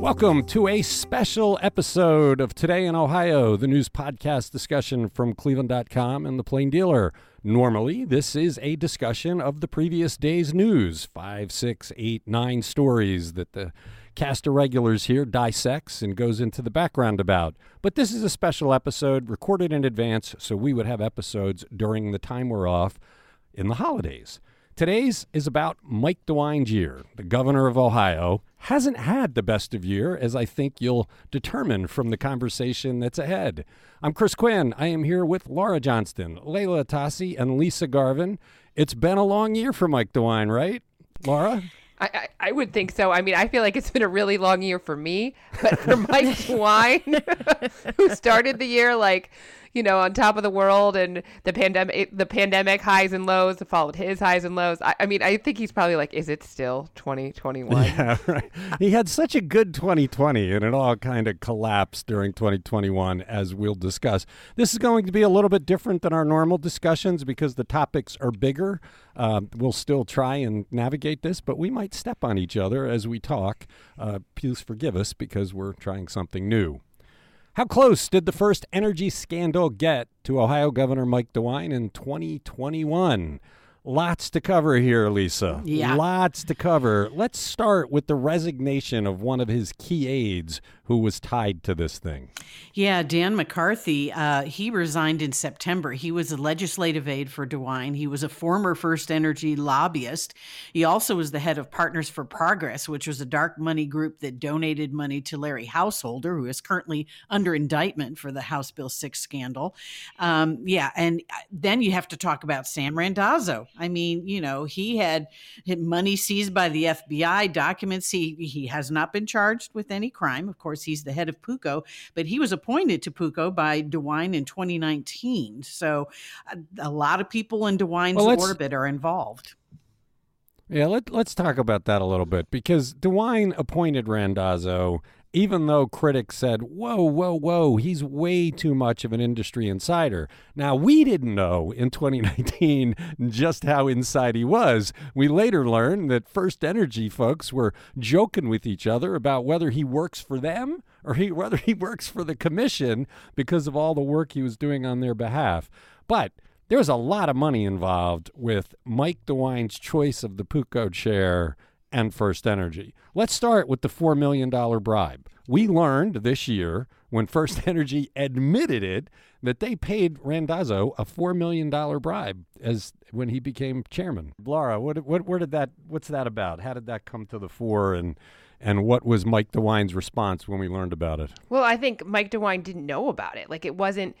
Welcome to a special episode of Today in Ohio, the news podcast discussion from Cleveland.com and the Plain Dealer. Normally, this is a discussion of the previous day's news five, six, eight, nine stories that the cast of regulars here dissects and goes into the background about. But this is a special episode recorded in advance, so we would have episodes during the time we're off in the holidays. Today's is about Mike DeWine's year. The governor of Ohio hasn't had the best of year, as I think you'll determine from the conversation that's ahead. I'm Chris Quinn. I am here with Laura Johnston, Leila Atassi, and Lisa Garvin. It's been a long year for Mike DeWine, right, Laura? I, I, I would think so. I mean, I feel like it's been a really long year for me, but for Mike DeWine, who started the year like you know, on top of the world and the pandemic, the pandemic highs and lows, followed his highs and lows. I, I mean, I think he's probably like, is it still 2021? Yeah, right. He had such a good 2020 and it all kind of collapsed during 2021, as we'll discuss. This is going to be a little bit different than our normal discussions because the topics are bigger. Uh, we'll still try and navigate this, but we might step on each other as we talk. Uh, please forgive us because we're trying something new. How close did the first energy scandal get to Ohio Governor Mike DeWine in 2021? Lots to cover here, Lisa. Yeah. Lots to cover. Let's start with the resignation of one of his key aides who was tied to this thing. Yeah, Dan McCarthy, uh, he resigned in September. He was a legislative aide for DeWine. He was a former First Energy lobbyist. He also was the head of Partners for Progress, which was a dark money group that donated money to Larry Householder, who is currently under indictment for the House Bill 6 scandal. Um, yeah, and uh, then you have to talk about Sam Randazzo. I mean, you know, he had money seized by the FBI, documents. He, he has not been charged with any crime. Of course, he's the head of PUCO, but he was appointed to PUCO by DeWine in 2019. So a, a lot of people in DeWine's well, orbit are involved. Yeah, let, let's talk about that a little bit because DeWine appointed Randazzo even though critics said, whoa, whoa, whoa, he's way too much of an industry insider. Now, we didn't know in 2019 just how inside he was. We later learned that First Energy folks were joking with each other about whether he works for them or he, whether he works for the commission because of all the work he was doing on their behalf. But there's a lot of money involved with Mike DeWine's choice of the PUCO chair and First Energy. Let's start with the $4 million bribe. We learned this year when First Energy admitted it that they paid Randazzo a $4 million bribe as when he became chairman. Laura, what, what, where did that, what's that about? How did that come to the fore and, and what was Mike DeWine's response when we learned about it? Well, I think Mike DeWine didn't know about it. Like it wasn't,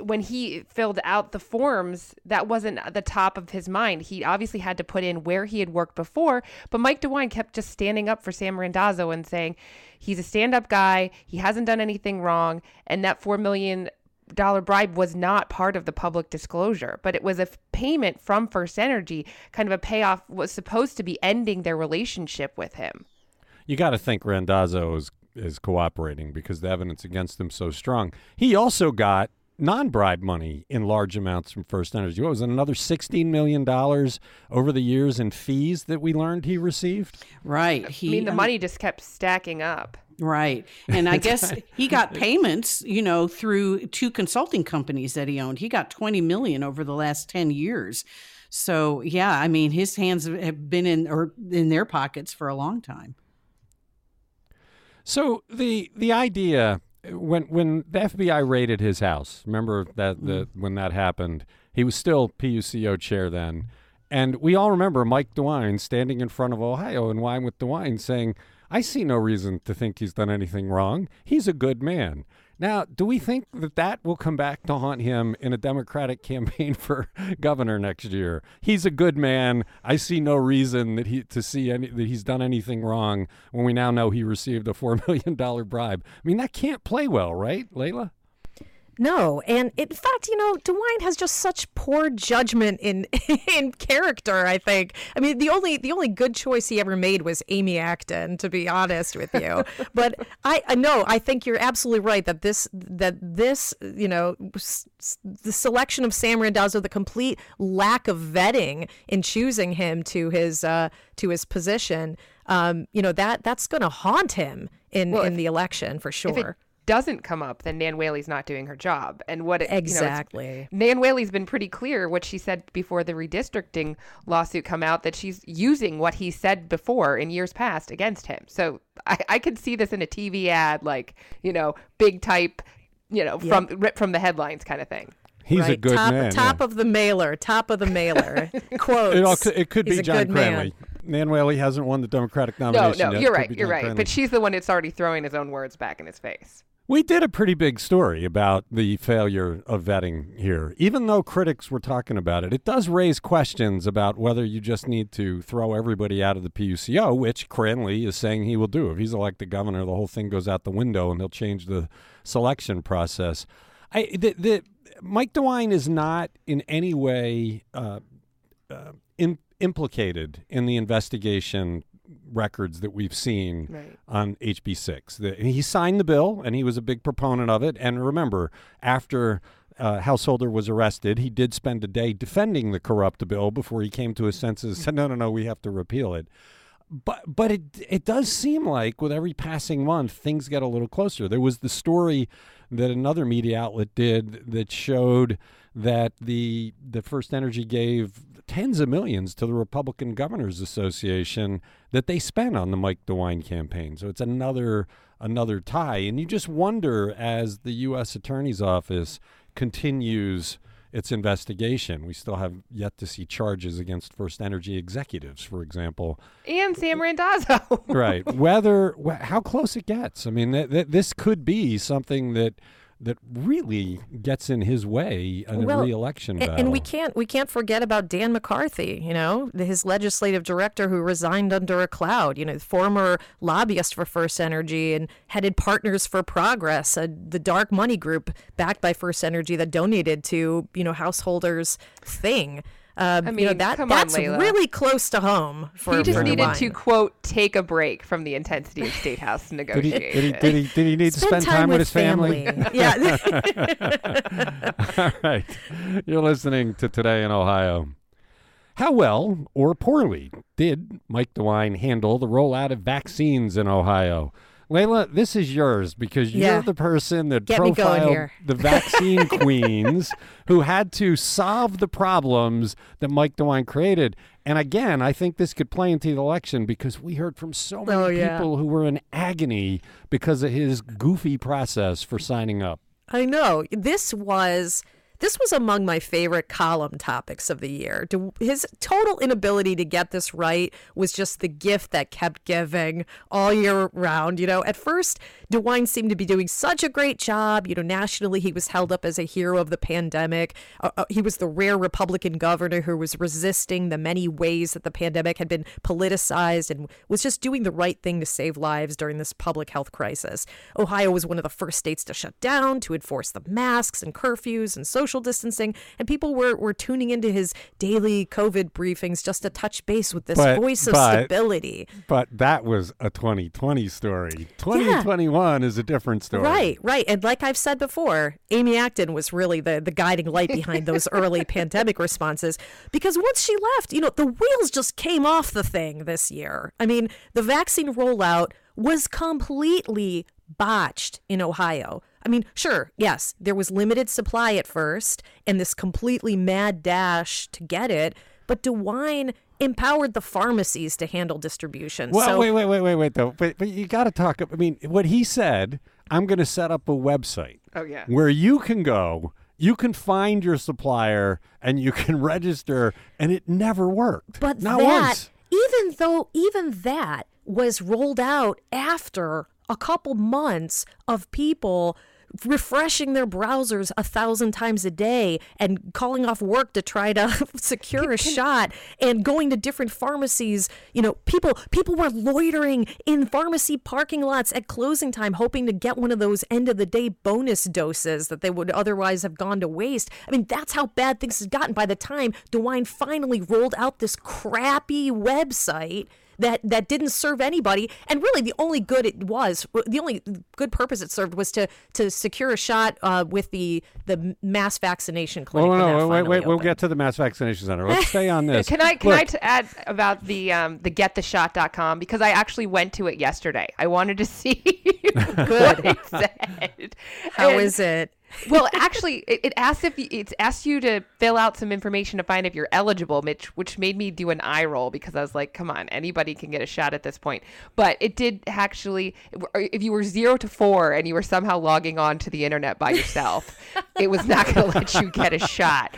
when he filled out the forms, that wasn't the top of his mind. He obviously had to put in where he had worked before, but Mike DeWine kept just standing up for Sam Randazzo and saying he's a stand up guy, he hasn't done anything wrong, and that $4 million bribe was not part of the public disclosure, but it was a payment from First Energy, kind of a payoff, was supposed to be ending their relationship with him. You got to think Randazzo is is cooperating because the evidence against him so strong. He also got non-bribe money in large amounts from First Energy. What was it, another sixteen million dollars over the years in fees that we learned he received? Right. He, I mean, the money just kept stacking up. Right. And I guess he got payments, you know, through two consulting companies that he owned. He got 20 million over the last 10 years. So, yeah, I mean, his hands have been in or in their pockets for a long time. So, the the idea when when the FBI raided his house, remember that the mm. when that happened, he was still PUCO chair then, and we all remember Mike DeWine standing in front of Ohio and Wine with DeWine saying, "I see no reason to think he's done anything wrong. He's a good man." Now, do we think that that will come back to haunt him in a Democratic campaign for governor next year? He's a good man. I see no reason that he to see any that he's done anything wrong when we now know he received a four million dollar bribe. I mean, that can't play well, right, Leila? No, and in fact, you know, DeWine has just such poor judgment in in character. I think. I mean, the only the only good choice he ever made was Amy Acton, to be honest with you. but I, I know I think you're absolutely right that this that this you know the selection of Sam Randazzo, the complete lack of vetting in choosing him to his uh, to his position um, you know that that's going to haunt him in Well, in if- the election for sure. Doesn't come up, then Nan Whaley's not doing her job. And what it, you know, Exactly. Nan Whaley's been pretty clear what she said before the redistricting lawsuit come out that she's using what he said before in years past against him. So I, I could see this in a TV ad, like you know, big type, you know, from ripped from the headlines kind of thing. He's a good top, man. Top yeah. of the mailer. Top of the mailer. Quotes. It, all, could- it could be a John good man. Cranley. Nan Whaley hasn't won the Democratic nomination. no, yet. you're right, you're John right. Cranley. But she's the one that's already throwing his own words back in his face. We did a pretty big story about the failure of vetting here. Even though critics were talking about it, it does raise questions about whether you just need to throw everybody out of the PUCO, which Cranley is saying he will do. If he's elected governor, the whole thing goes out the window and he'll change the selection process. I, the, the, Mike DeWine is not in any way uh, uh, in, implicated in the investigation records that we've seen Right. on HB6. The, he signed the bill and he was a big proponent of it. And remember, after uh, Householder was arrested, he did spend a day defending the corrupt bill before he came to his senses and said, no, no, no, we have to repeal it. But but it it does seem like with every passing month things get a little closer. There was the story that another media outlet did that showed that the the First Energy gave tens of millions to the Republican Governors Association that they spent on the Mike DeWine campaign. So it's another another tie, and you just wonder as the U.S. Attorney's Office continues its investigation. We still have yet to see charges against First Energy executives, for example. And Sam Randazzo. right. Whether wh- how close it gets. I mean, th- th- this could be something that that really gets in his way in Well, a reelection A- battle. And we can't we can't forget about Dan McCarthy, you know, his legislative director who resigned under a cloud, you know, former lobbyist for First Energy and headed Partners for Progress, uh, the dark money group backed by First Energy that donated to, you know, householders thing. Um, I you know, mean, that come on, that's really close to home for he just for needed DeWine. to quote take a break from the intensity of state house did he, negotiations. did he did he did he need to Spend spend time, with his family? yeah. All right. You're listening to Today in Ohio. How well or poorly did Mike DeWine handle the rollout of vaccines in Ohio? Leila, this is yours because Yeah. you're the person that Get profiled the vaccine queens who had to solve the problems that Mike DeWine created. And again, I think this could play into the election because we heard from so many Oh, yeah. people who were in agony because of his goofy process for signing up. I know. This was this was among my favorite column topics of the year. His total inability to get this right was just the gift that kept giving all year round. You know, at first, DeWine seemed to be doing such a great job. You know, nationally, he was held up as a hero of the pandemic. Uh, uh, he was the rare Republican governor who was resisting the many ways that the pandemic had been politicized and was just doing the right thing to save lives during this public health crisis. Ohio was one of the first states to shut down, to enforce the masks and curfews and social distancing, and people were, were tuning into his daily COVID briefings just to touch base with this But- voice of but- stability. But that was a 2020 story. 2021 is a different story. Right, right. And like I've said before, Amy Acton was really the, the guiding light behind those early pandemic responses because once she left, you know, the wheels just came off the thing this year. I mean, the vaccine rollout was completely botched in Ohio. I mean, sure, yes, there was limited supply at first and this completely mad dash to get it, but DeWine empowered the pharmacies to handle distribution. Well, so wait, wait, wait, wait, wait, though. But, but you got to talk. I mean, what he said, I'm going to set up a website Oh yeah. where you can go, you can find your supplier, and you can register, and it never worked. But Not that, once. even though even that was rolled out after a couple months of people refreshing their browsers a thousand times a day and calling off work to try to secure a shot and going to different pharmacies. You know people people were loitering in pharmacy parking lots at closing time hoping to get one of those end of the day bonus doses that they would otherwise have gone to waste. I mean that's how bad things had gotten. By the time DeWine finally rolled out this crappy website that that didn't serve anybody. And really, the only good it was, the only good purpose it served was to to secure a shot uh, with the the mass vaccination clinic. Well, when no, wait, finally wait, we'll get to the mass vaccination center. Let's stay on this. Can I can I Look, t- add about the um, the gettheshot.com because I actually went to it yesterday. I wanted to see what it said. How And- is it? Well, actually, it, it asks if you, it's asked you to fill out some information to find if you're eligible, which which made me do an eye roll because I was like, come on, anybody can get a shot at this point. But it did actually, if you were zero to four and you were somehow logging on to the internet by yourself, it was not going to let you get a shot.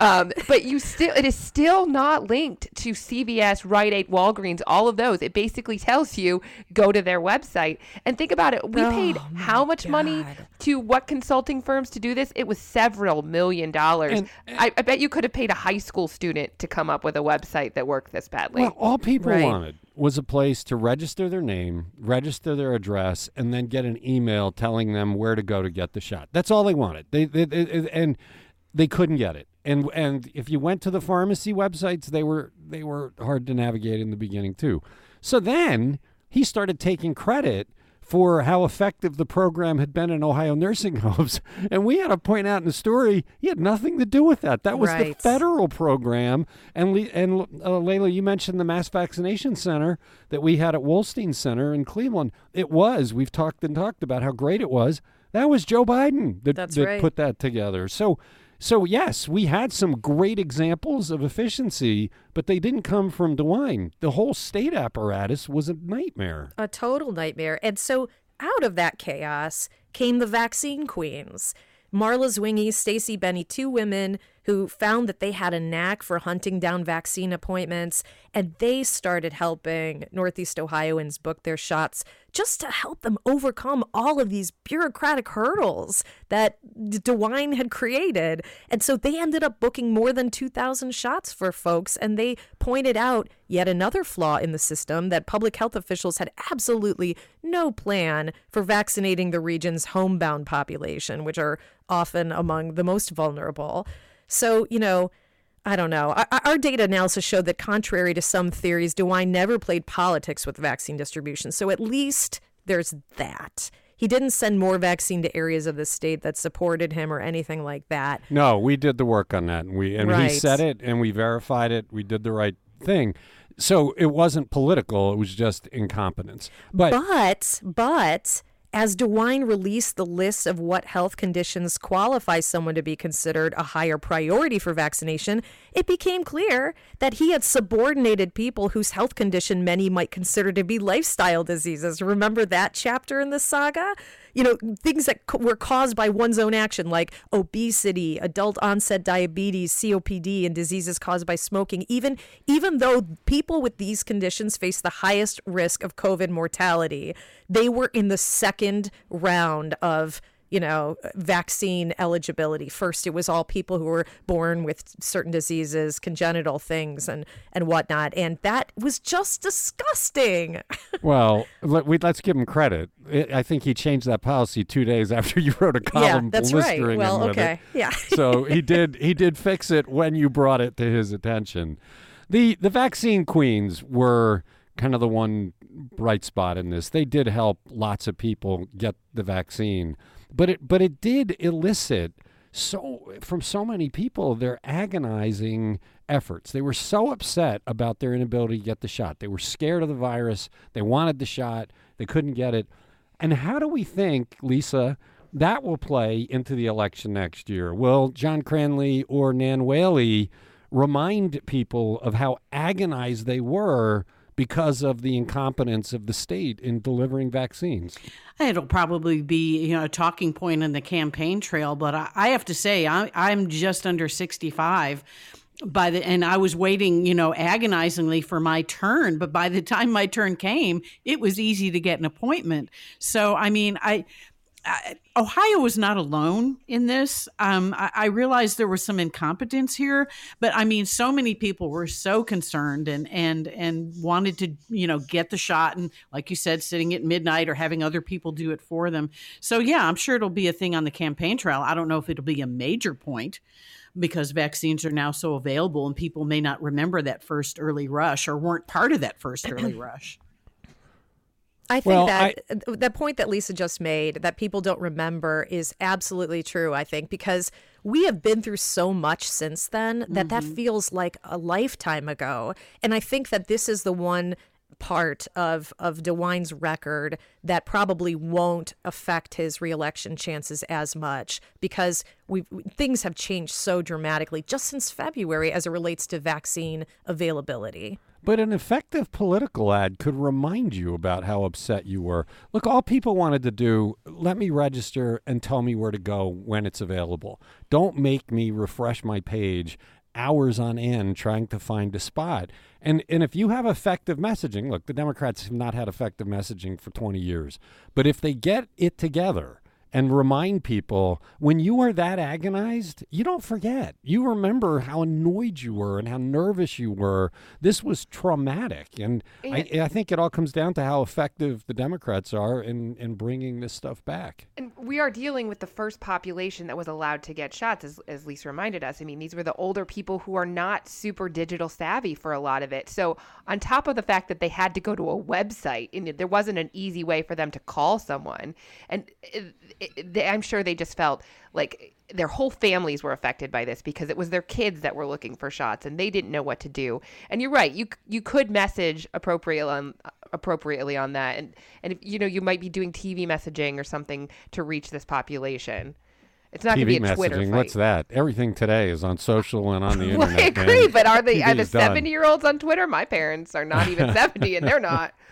Um, but you still, it is still not linked to CVS, Rite Aid, Walgreens, all of those. It basically tells you go to their website and think about it. We paid Oh, my how much money to what consulting firms to do this? It was several million dollars. And- I, I bet you could have paid a high school student to come up with a website that worked this badly. Well, all people Right. wanted was a place to register their name, register their address, and then get an email telling them where to go to get the shot. That's all they wanted. They, they, they- and they couldn't get it. And and if you went to the pharmacy websites, they were they were hard to navigate in the beginning too. So then he started taking credit for how effective the program had been in Ohio nursing homes. And we had to point out in the story, he had nothing to do with that. That was the federal program. And Le- and uh, Leila, you mentioned the mass vaccination center that we had at Wolstein Center in Cleveland. It was. We've talked and talked about how great it was. That was Joe Biden that, that right. put that together. So. So yes, we had some great examples of efficiency, but they didn't come from DeWine. The whole state apparatus was a nightmare. a total nightmare. And so out of that chaos came the vaccine queens. Marla Zwingy, Stacy Benny, two women who found that they had a knack for hunting down vaccine appointments, and they started helping Northeast Ohioans book their shots just to help them overcome all of these bureaucratic hurdles that DeWine had created. And so they ended up booking more than 2,000 shots for folks, and they pointed out yet another flaw in the system that public health officials had absolutely no plan for vaccinating the region's homebound population, which are often among the most vulnerable. So, you know, I don't know. Our, our data analysis showed that, contrary to some theories, DeWine never played politics with vaccine distribution. So, at least there's that. He didn't send more vaccine to areas of the state that supported him or anything like that. No, we did the work on that, and we and Right. he said it, and we verified it. We did the right thing. So it wasn't political; it was just incompetence. But, But, but as DeWine released the list of what health conditions qualify someone to be considered a higher priority for vaccination, it became clear that he had subordinated people whose health condition many might consider to be lifestyle diseases. Remember that chapter in the saga? You know, things that were caused by one's own action, like obesity, adult onset diabetes, COPD, and diseases caused by smoking. Even even though people with these conditions face the highest risk of COVID mortality, they were in the second round of you know vaccine eligibility first it was all people who were born with certain diseases congenital things and and whatnot and that was just disgusting well, let, we, let's give him credit. I think he changed that policy two days after you wrote a column. yeah that's right well okay it. yeah so he did he did fix it when you brought it to his attention. The the vaccine queens were kind of the one bright spot in this. They did help lots of people get the vaccine. But it but it did elicit so from so many people their agonizing efforts. They were so upset about their inability to get the shot. They were scared of the virus. They wanted the shot. They couldn't get it. And how do we think, Lisa, that will play into the election next year? Will John Cranley or Nan Whaley remind people of how agonized they were because of the incompetence of the state in delivering vaccines? It'll probably be you know a talking point in the campaign trail, but I, I have to say I, I'm just under 65 by the and I was waiting you know agonizingly for my turn, but by the time my turn came, it was easy to get an appointment. So I mean I. uh, Ohio was not alone in this. Um, I, I realized there was some incompetence here, but I mean, so many people were so concerned and and and wanted to, you know, get the shot, and like you said, sitting at midnight or having other people do it for them. So yeah, I'm sure it'll be a thing on the campaign trail. I don't know if it'll be a major point because vaccines are now so available and people may not remember that first early rush or weren't part of that first early rush. I think well, that I, the point that Lisa just made that people don't remember is absolutely true. I think because we have been through so much since then that mm-hmm. that feels like a lifetime ago, and I think that this is the one part of of DeWine's record that probably won't affect his reelection chances as much because we things have changed so dramatically just since February as it relates to vaccine availability. But an effective political ad could remind you about how upset you were. Look, all people wanted to do, let me register and tell me where to go when it's available. Don't make me refresh my page hours on end trying to find a spot. And and if you have effective messaging, look, the Democrats have not had effective messaging for 20 years. But if they get it together and remind people when you are that agonized, you don't forget. You remember how annoyed you were and how nervous you were. This was traumatic. And I, I, think it all comes down to how effective the Democrats are in, in bringing this stuff back. And we are dealing with the first population that was allowed to get shots, as, as Lisa reminded us. I mean, these were the older people who are not super digital savvy for a lot of it. So, on top of the fact that they had to go to a website, and there wasn't an easy way for them to call someone. And they, I'm sure they just felt like their whole families were affected by this because it was their kids that were looking for shots and they didn't know what to do. And you're right, you you could message appropriately on um, appropriately on that, and and if, you know you might be doing TV messaging or something to reach this population. It's not going to be a Twitter messaging. fight. What's that? Everything today is on social and on the internet. I agree, but are they are the seventy year olds on Twitter? My parents are not even seventy, and they're not.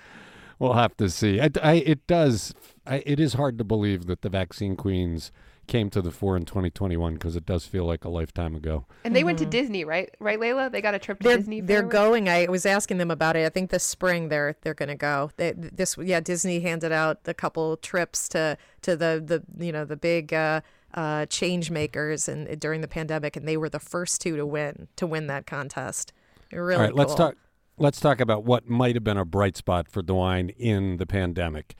We'll have to see. I, I, it does I, it is hard to believe that the vaccine queens came to the fore in 2021 because it does feel like a lifetime ago. And they mm-hmm. went to mm-hmm. Disney, right? Right, Leila? They got a trip to they're, Disney. They're going. I was asking them about it. I think this spring they're they're going to go. They, this yeah, Disney handed out a couple trips to to the the you know the big. Uh, uh, change makers and during the pandemic, and they were the first two to win to win that contest. Really All right, cool. let's talk. Let's talk about what might have been a bright spot for DeWine in the pandemic.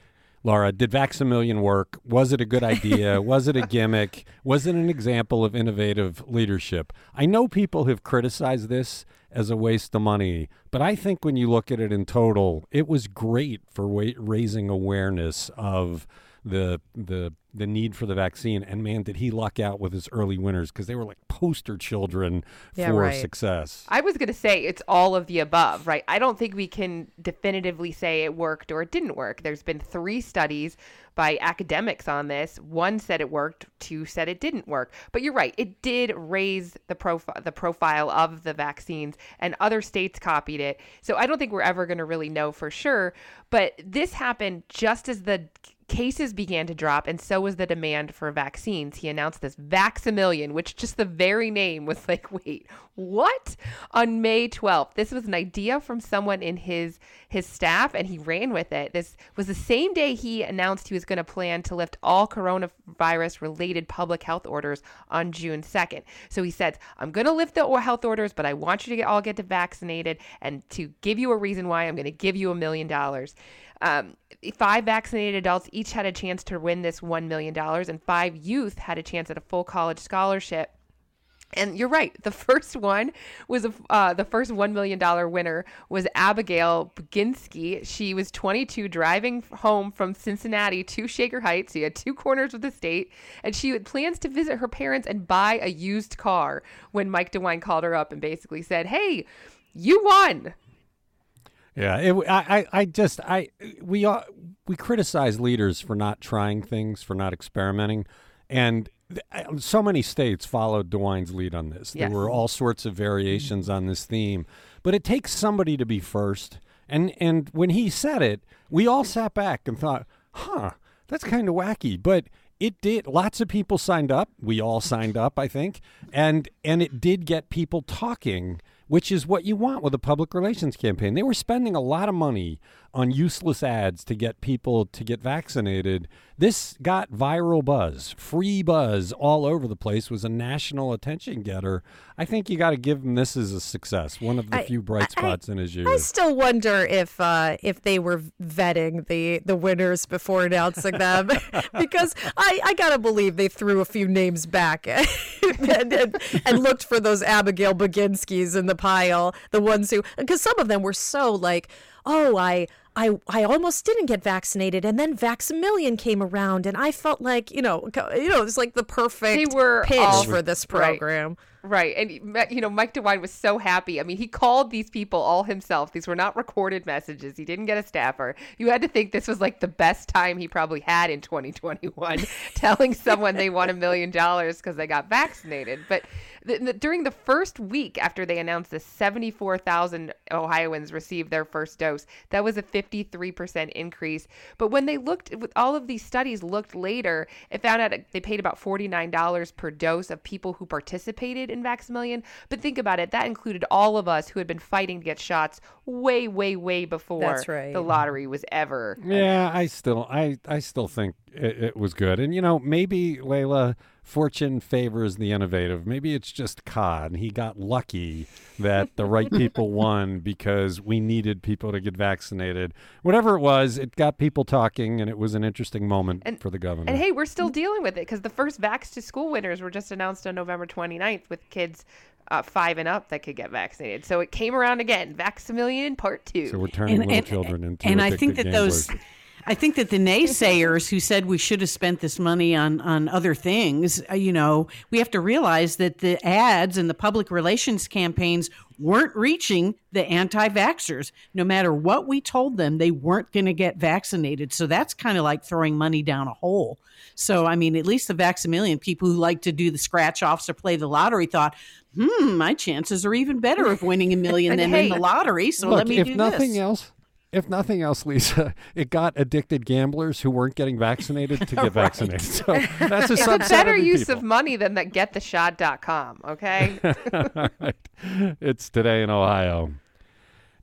Laura, did Vax-A-Million work? Was it a good idea? was it a gimmick? Was it an example of innovative leadership? I know people have criticized this as a waste of money, but I think when you look at it in total, it was great for wa- raising awareness of the the the need for the vaccine. And man, did he luck out with his early winners because they were like poster children yeah, for right. success. I was going to say it's all of the above, right? I don't think we can definitively say it worked or it didn't work. There's been three studies by academics on this. One said it worked, two said it didn't work. But you're right, it did raise the profile the profile of the vaccines and other states copied it. So I don't think we're ever going to really know for sure, but this happened just as the cases began to drop, and so was the demand for vaccines. He announced this Vax-A-Million, which just the very name was like, wait, what? On May 12th. This was an idea from someone in his his staff, and he ran with it. This was the same day he announced he was going to plan to lift all coronavirus related public health orders on June 2nd. So he said, I'm going to lift the health orders, but I want you to get, all get vaccinated, and to give you a reason why, I'm going to give you a million dollars. Um, five vaccinated adults each had a chance to win this $1 million, and five youth had a chance at a full college scholarship. And you're right. The first one was uh, the first $1 million winner was Abbigail Bugenske. She was 22, driving home from Cincinnati to Shaker Heights. She had two corners of the state, and she had plans to visit her parents and buy a used car when Mike DeWine called her up and basically said, Hey, you won. Yeah, it, I, I just, I, we, uh, we criticize leaders for not trying things, for not experimenting, and th- so many states followed DeWine's lead on this. Yes. There were all sorts of variations on this theme, but it takes somebody to be first. And and when he said it, we all sat back and thought, "Huh, that's kind of wacky," but it did lots of people signed up we all signed up i think and and it did get people talking which is what you want with a public relations campaign. They were spending a lot of money on useless ads to get people to get vaccinated. This got viral buzz, free buzz all over the place, was a national attention getter. I think you got to give him this as a success, one of the I- few bright I- spots in his year. I still wonder if uh, if they were vetting the, the winners before announcing them, because I, I gotta believe they threw a few names back and, and, and looked for those Abbigail Bugenskes in the pile, the ones who because some of them were so like, oh, I. I, I almost didn't get vaccinated, and then Vax-A-Million came around, and I felt like you know you know it's like the perfect They were pitch all- for this Right. program. Right. And, you know, Mike DeWine was so happy. I mean, he called these people all himself. These were not recorded messages. He didn't get a staffer. You had to think this was like the best time he probably had in 2021, telling someone they won a million dollars because they got vaccinated. But th- th- during the first week after they announced the 74,000 Ohioans received their first dose, that was a 53% increase. But when they looked, with all of these studies looked later, it found out they paid about $49 per dose of people who participated in Vax-A-Million. But think about it, that included all of us who had been fighting to get shots way, way, way before That's right. the lottery was ever. Yeah, I still, I, I still think it, it was good, and you know, maybe Leila, fortune favors the innovative. Maybe it's just Cod. He got lucky that the right people won because we needed people to get vaccinated. Whatever it was, it got people talking, and it was an interesting moment And- for the governor. And hey, we're still dealing with it because the first Vax to School winners were just announced on November 29th with kids uh, five and up that could get vaccinated. So it came around again. Vax-A-Million part two. so we're turning And- little and- children into and I think addicted that those gamblers. I think that the naysayers who said we should have spent this money on on other things, uh, you know, we have to realize that the ads and the public relations campaigns weren't reaching the anti-vaxxers. No matter what we told them, they weren't going to get vaccinated. So that's kind of like throwing money down a hole. So I mean, at least the Vax-A-Million people who like to do the scratch offs or play the lottery thought, "Hmm, my chances are even better of winning a million than hey, in the lottery." So Look, let me if do nothing this. else, if nothing else, Lisa, it got addicted gamblers who weren't getting vaccinated to get vaccinated. So that's a a better of use people. of money than that gettheshot.com, okay? Right. It's today in Ohio.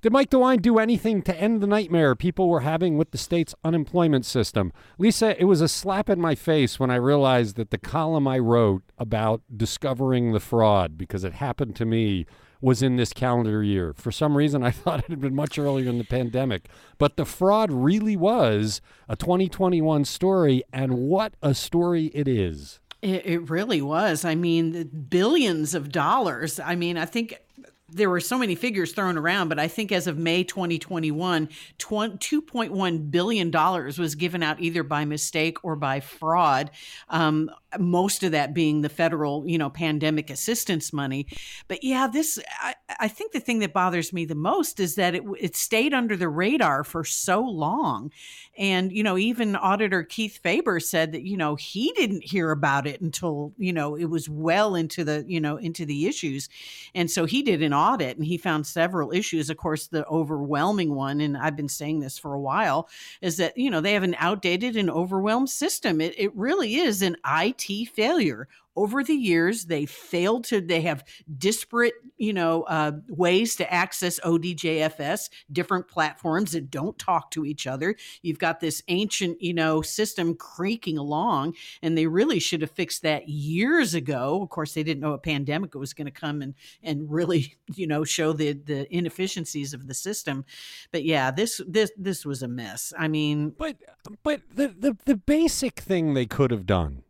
Did Mike DeWine do anything to end the nightmare people were having with the state's unemployment system? Lisa, it was a slap in my face when I realized that the column I wrote about discovering the fraud, because it happened to me, was in this calendar year. For some reason, I thought it had been much earlier in the pandemic. But the fraud really was a 2021 story, and what a story it is. It, it really was. I mean, billions of dollars. I mean, I think there were so many figures thrown around, but I think as of May 2021, $2.1 billion was given out either by mistake or by fraud. Um, most of that being the federal, you know, pandemic assistance money. But yeah, this, I, I think the thing that bothers me the most is that it, it stayed under the radar for so long. And, you know, even Auditor Keith Faber said that, you know, he didn't hear about it until, you know, it was well into the, you know, into the issues. And so he did an audit and he found several issues. Of course, the overwhelming one, and I've been saying this for a while, is that, you know, they have an outdated and overwhelmed system. It, it really is an IT failure. Over the years, they failed to, they have disparate, you know, uh, ways to access ODJFS, different platforms that don't talk to each other. You've got this ancient, you know, system creaking along, and they really should have fixed that years ago. Of course, they didn't know a pandemic was going to come and and really, you know, show the the inefficiencies of the system. But yeah, this this this was a mess. I mean, But but the, the the basic thing they could have done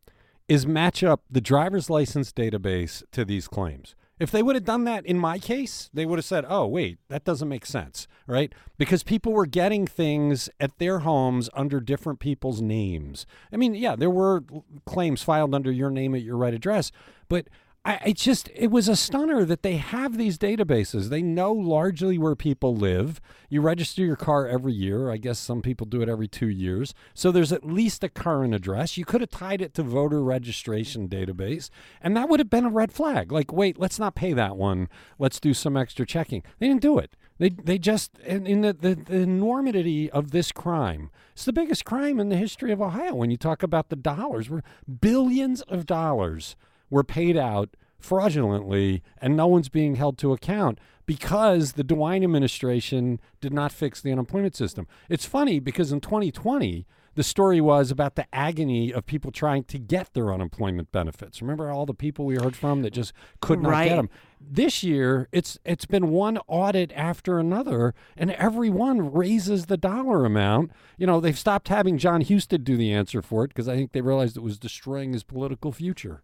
is match up the driver's license database to these claims. If they would have done that in my case, they would have said, "Oh, wait, that doesn't make sense." Right? Because people were getting things at their homes under different people's names. I mean, yeah, there were claims filed under your name at your right address, but I, I just it was a stunner that they have these databases. They know largely where people live. You register your car every year. I guess some people do it every two years. So there's at least a current address. You could have tied it to voter registration database, and that would have been a red flag. Like, wait, let's not pay that one. Let's do some extra checking. They didn't do it. They they just in, in the, the the enormity of this crime. It's the biggest crime in the history of Ohio. When you talk about the dollars, we're billions of dollars were paid out fraudulently and no one's being held to account because the DeWine administration did not fix the unemployment system. It's funny because in 2020, the story was about the agony of people trying to get their unemployment benefits. Remember all the people we heard from that just could not Right. get them. This year, it's it's been one audit after another, and every one raises the dollar amount. You know, they've stopped having Jon Husted do the answer for it because I think they realized it was destroying his political future.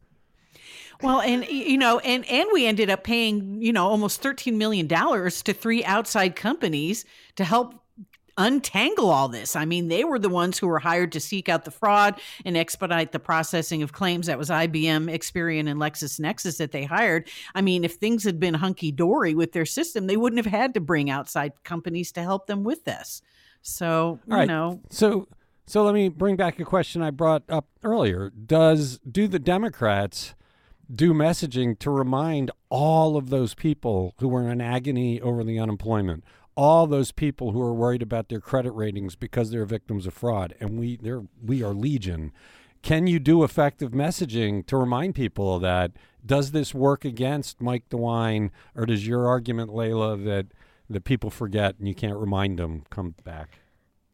Well, and you know, and and we ended up paying, you know, almost 13 million dollars to three outside companies to help untangle all this. I mean, they were the ones who were hired to seek out the fraud and expedite the processing of claims. That was IBM, Experian, and LexisNexis that they hired. I mean, if things had been hunky dory with their system, they wouldn't have had to bring outside companies to help them with this. So, you All right. know, So so let me bring back a question I brought up earlier. Does do the Democrats do messaging to remind all of those people who were in agony over the unemployment, all those people who are worried about their credit ratings because they're victims of fraud, and we they're we are legion. Can you do effective messaging to remind people of that? Does this work against Mike DeWine, or does your argument, Leila, that that people forget and you can't remind them come back?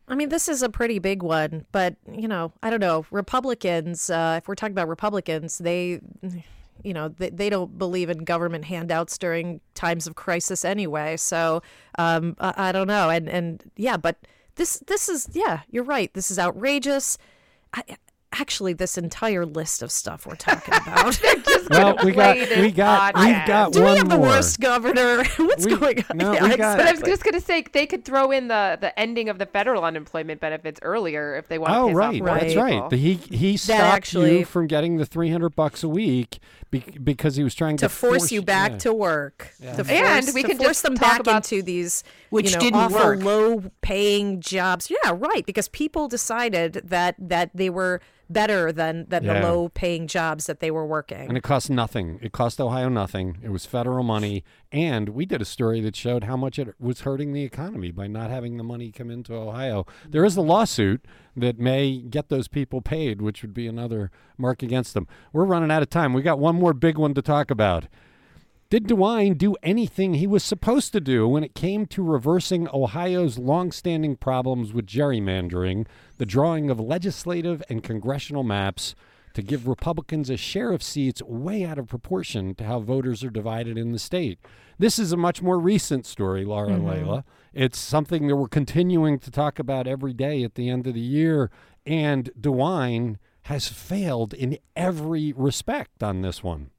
I mean, this is a pretty big one, but you know, I don't know. Republicans, uh, if we're talking about Republicans, they, you know, they, they don't believe in government handouts during times of crisis anyway. So um, I, I don't know. And and yeah, but this this is yeah, you're right. This is outrageous. I, actually, this entire list of stuff we're talking about. Just Well, we got play we got we've podcast. got Do one we have the worst governor? What's We- going on? no, we got- But I was just going to say they could throw in the the ending of the federal unemployment benefits earlier if they want to Oh piss right, off more that's right. The, he he stopped actually- you from getting the three hundred bucks a week be, because he was trying to, to force you back yeah. to work. To force, And we to can force just them back about- into these Which you know, didn't awful work. low paying jobs. Yeah, right. Because people decided that that they were better than than Yeah. the low paying jobs that they were working. And it cost nothing. It cost Ohio nothing. It was federal money. And we did a story that showed how much it was hurting the economy by not having the money come into Ohio. There is a lawsuit that may get those people paid, which would be another mark against them. We're running out of time. We got one more big one to talk about. Did DeWine do anything he was supposed to do when it came to reversing Ohio's longstanding problems with gerrymandering, the drawing of legislative and congressional maps to give Republicans a share of seats way out of proportion to how voters are divided in the state? This is a much more recent story, Laura mm-hmm. and Leila. It's something that we're continuing to talk about every day at the end of the year, and DeWine has failed in every respect on this one.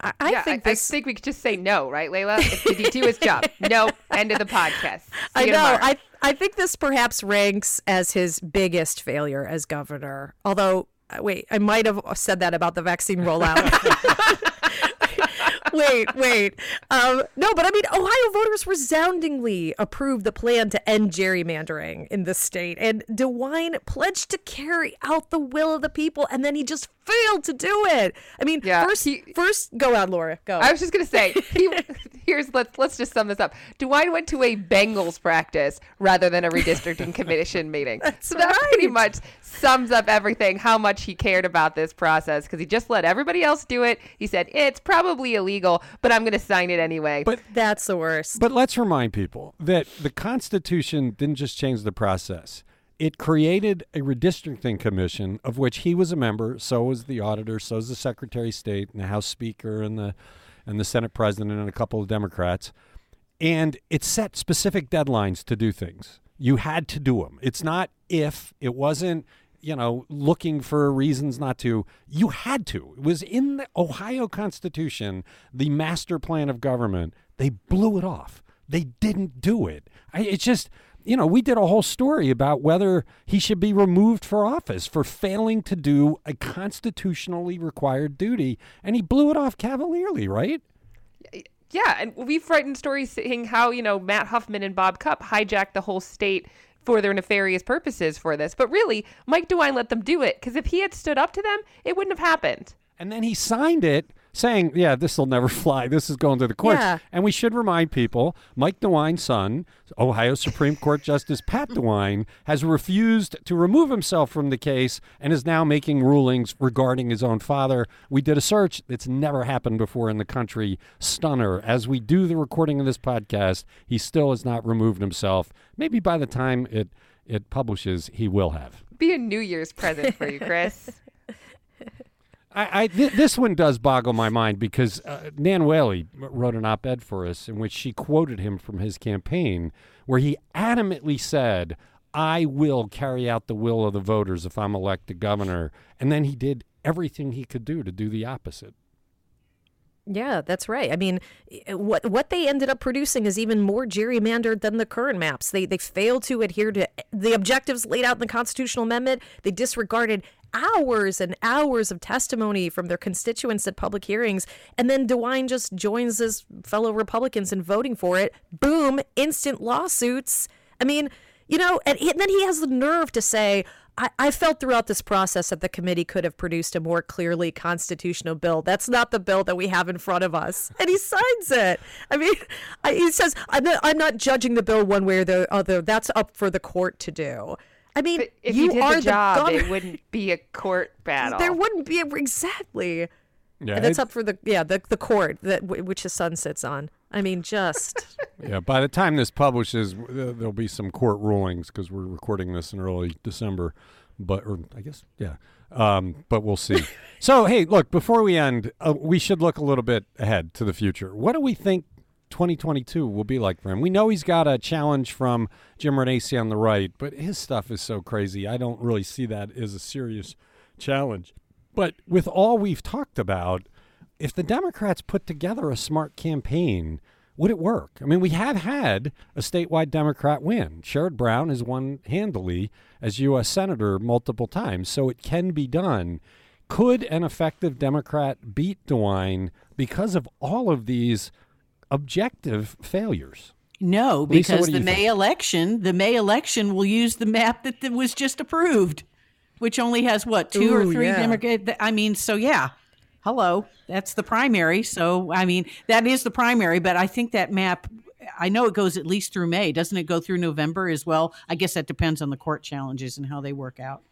I, I yeah, think this. I think we could just say no, right, Leila? If, did he do his job? no. End of the podcast. See I know. tomorrow. I I think this perhaps ranks as his biggest failure as governor. Although, uh, wait, I might have said that about the vaccine rollout. wait, wait. Um, no, but I mean, Ohio voters resoundingly approved the plan to end gerrymandering in the state, and DeWine pledged to carry out the will of the people, and then he just failed to do it. I mean, Yeah, first, he- first, go on, Laura, go. I was just gonna say, he, here's let's let's just sum this up. DeWine went to a Bengals practice rather than a redistricting commission meeting. That's so that pretty much sums up everything. How much he cared about this process because he just let everybody else do it. He said it's probably illegal, but I'm gonna sign it anyway. But That's the worst. But let's remind people that the Constitution didn't just change the process. It created a redistricting commission of which he was a member, so was the auditor, so was the Secretary of State and the House Speaker and the and the Senate President and a couple of Democrats. And it set specific deadlines to do things. You had to do them. It's not if, it wasn't, you know, looking for reasons not to. You had to. It was in the Ohio Constitution, the master plan of government. They blew it off. They didn't do it. I, it's just, you know, we did a whole story about whether he should be removed for office for failing to do a constitutionally required duty, and he blew it off cavalierly, right? Yeah, and we've written stories saying how, you know, Matt Huffman and Bob Cupp hijacked the whole state for their nefarious purposes for this. But really, Mike DeWine let them do it because if he had stood up to them, it wouldn't have happened. And then he signed it saying, "Yeah, this will never fly. This is going to the courts." Yeah. And we should remind people, Mike DeWine's son, Ohio Supreme Court Justice Pat DeWine, has refused to remove himself from the case and is now making rulings regarding his own father. We did a search; it's never happened before in the country. Stunner. As we do the recording of this podcast, he still has not removed himself. Maybe by the time it it publishes, he will have. Be a New Year's present for you, Chris. I, I th- this one does boggle my mind because uh, Nan Whaley wrote an op-ed for us in which she quoted him from his campaign, where he adamantly said, "I will carry out the will of the voters if I'm elected governor," and then he did everything he could do to do the opposite. Yeah, that's right. I mean, what what they ended up producing is even more gerrymandered than the current maps. They they failed to adhere to the objectives laid out in the constitutional amendment. They disregarded hours and hours of testimony from their constituents at public hearings, and then DeWine just joins his fellow Republicans in voting for it. Boom! Instant lawsuits. I mean, you know, and, and then he has the nerve to say. I, I felt throughout this process that the committee could have produced a more clearly constitutional bill. That's not the bill that we have in front of us. And he signs it. I mean, I, he says, I'm not, I'm not judging the bill one way or the other. That's up for the court to do. I mean, But if you you did are the job, governor. it wouldn't be a court battle. There wouldn't be a, exactly. Yeah, And that's up for the yeah the the court that w- which his son sits on. I mean, just yeah. By the time this publishes, there'll be some court rulings because we're recording this in early December, but or I guess yeah. Um, but we'll see. so hey, look, before we end, uh, we should look a little bit ahead to the future. What do we think 2022 will be like for him? We know he's got a challenge from Jim Renacci on the right, but his stuff is so crazy. I don't really see that as a serious challenge. But with all we've talked about, if the Democrats put together a smart campaign, would it work? I mean, we have had a statewide Democrat win. Sherrod Brown has won handily as U.S. Senator multiple times, so it can be done. Could an effective Democrat beat DeWine because of all of these objective failures? No, Lisa, because what the May think? election, the May election will use the map that, that was just approved, which only has what two or three yeah. Democrat. Eh, I mean, so yeah, hello, that's the primary. So I mean, that is the primary, but I think that map. I know it goes at least through May, doesn't it? Go through November as well. I guess that depends on the court challenges and how they work out.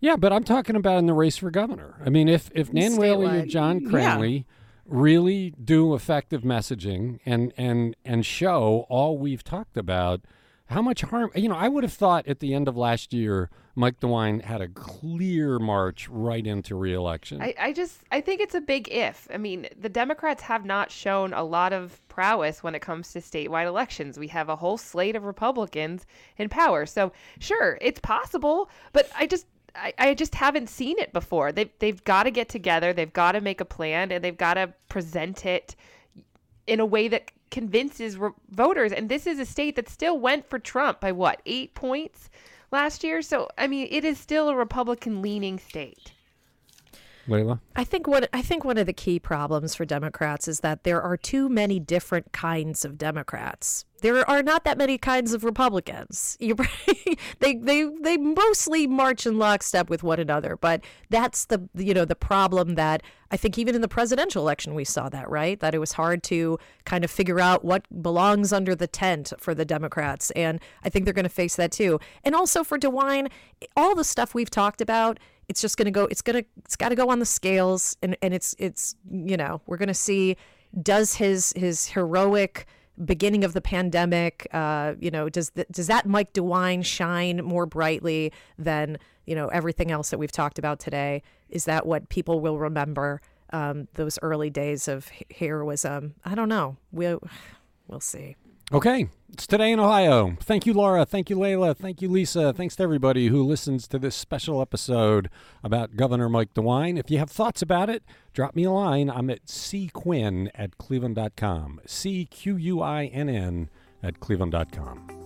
Yeah, but I'm talking about in the race for governor. I mean, if if Nan Whaley or Statewide. John Yeah. Really do effective messaging and and and show all we've talked about, how much harm? You know, I would have thought at the end of last year, Mike DeWine had a clear march right into reelection. I, I just I think it's a big if. I mean, the Democrats have not shown a lot of prowess when it comes to statewide elections. We have a whole slate of Republicans in power. So sure, it's possible, but I just I, I just haven't seen it before. They've they've got to get together, they've got to make a plan, and they've got to present it in a way that convinces re- voters. And this is a state that still went for Trump by what eight points last year. So I mean, it is still a Republican leaning state. Leila, I think what I think one of the key problems for Democrats is that there are too many different kinds of Democrats. There are not that many kinds of Republicans. You, they they they mostly march in lockstep with one another, but that's the you know the problem that I think even in the presidential election we saw that right that it was hard to kind of figure out what belongs under the tent for the Democrats, and I think they're going to face that too. And also for DeWine, all the stuff we've talked about it's just going to go it's going to it's got to go on the scales and and it's it's you know we're going to see does his his heroic beginning of the pandemic uh you know does th- does that Mike DeWine shine more brightly than you know everything else that we've talked about today? Is that what people will remember um those early days of heroism? I don't know. We'll we'll see Okay, it's today in Ohio. Thank you, Laura. Thank you, Leila. Thank you, Lisa. Thanks to everybody who listens to this special episode about Governor Mike DeWine. If you have thoughts about it, drop me a line. I'm at cquinn at cleveland.com. C Q U I N N at cleveland.com.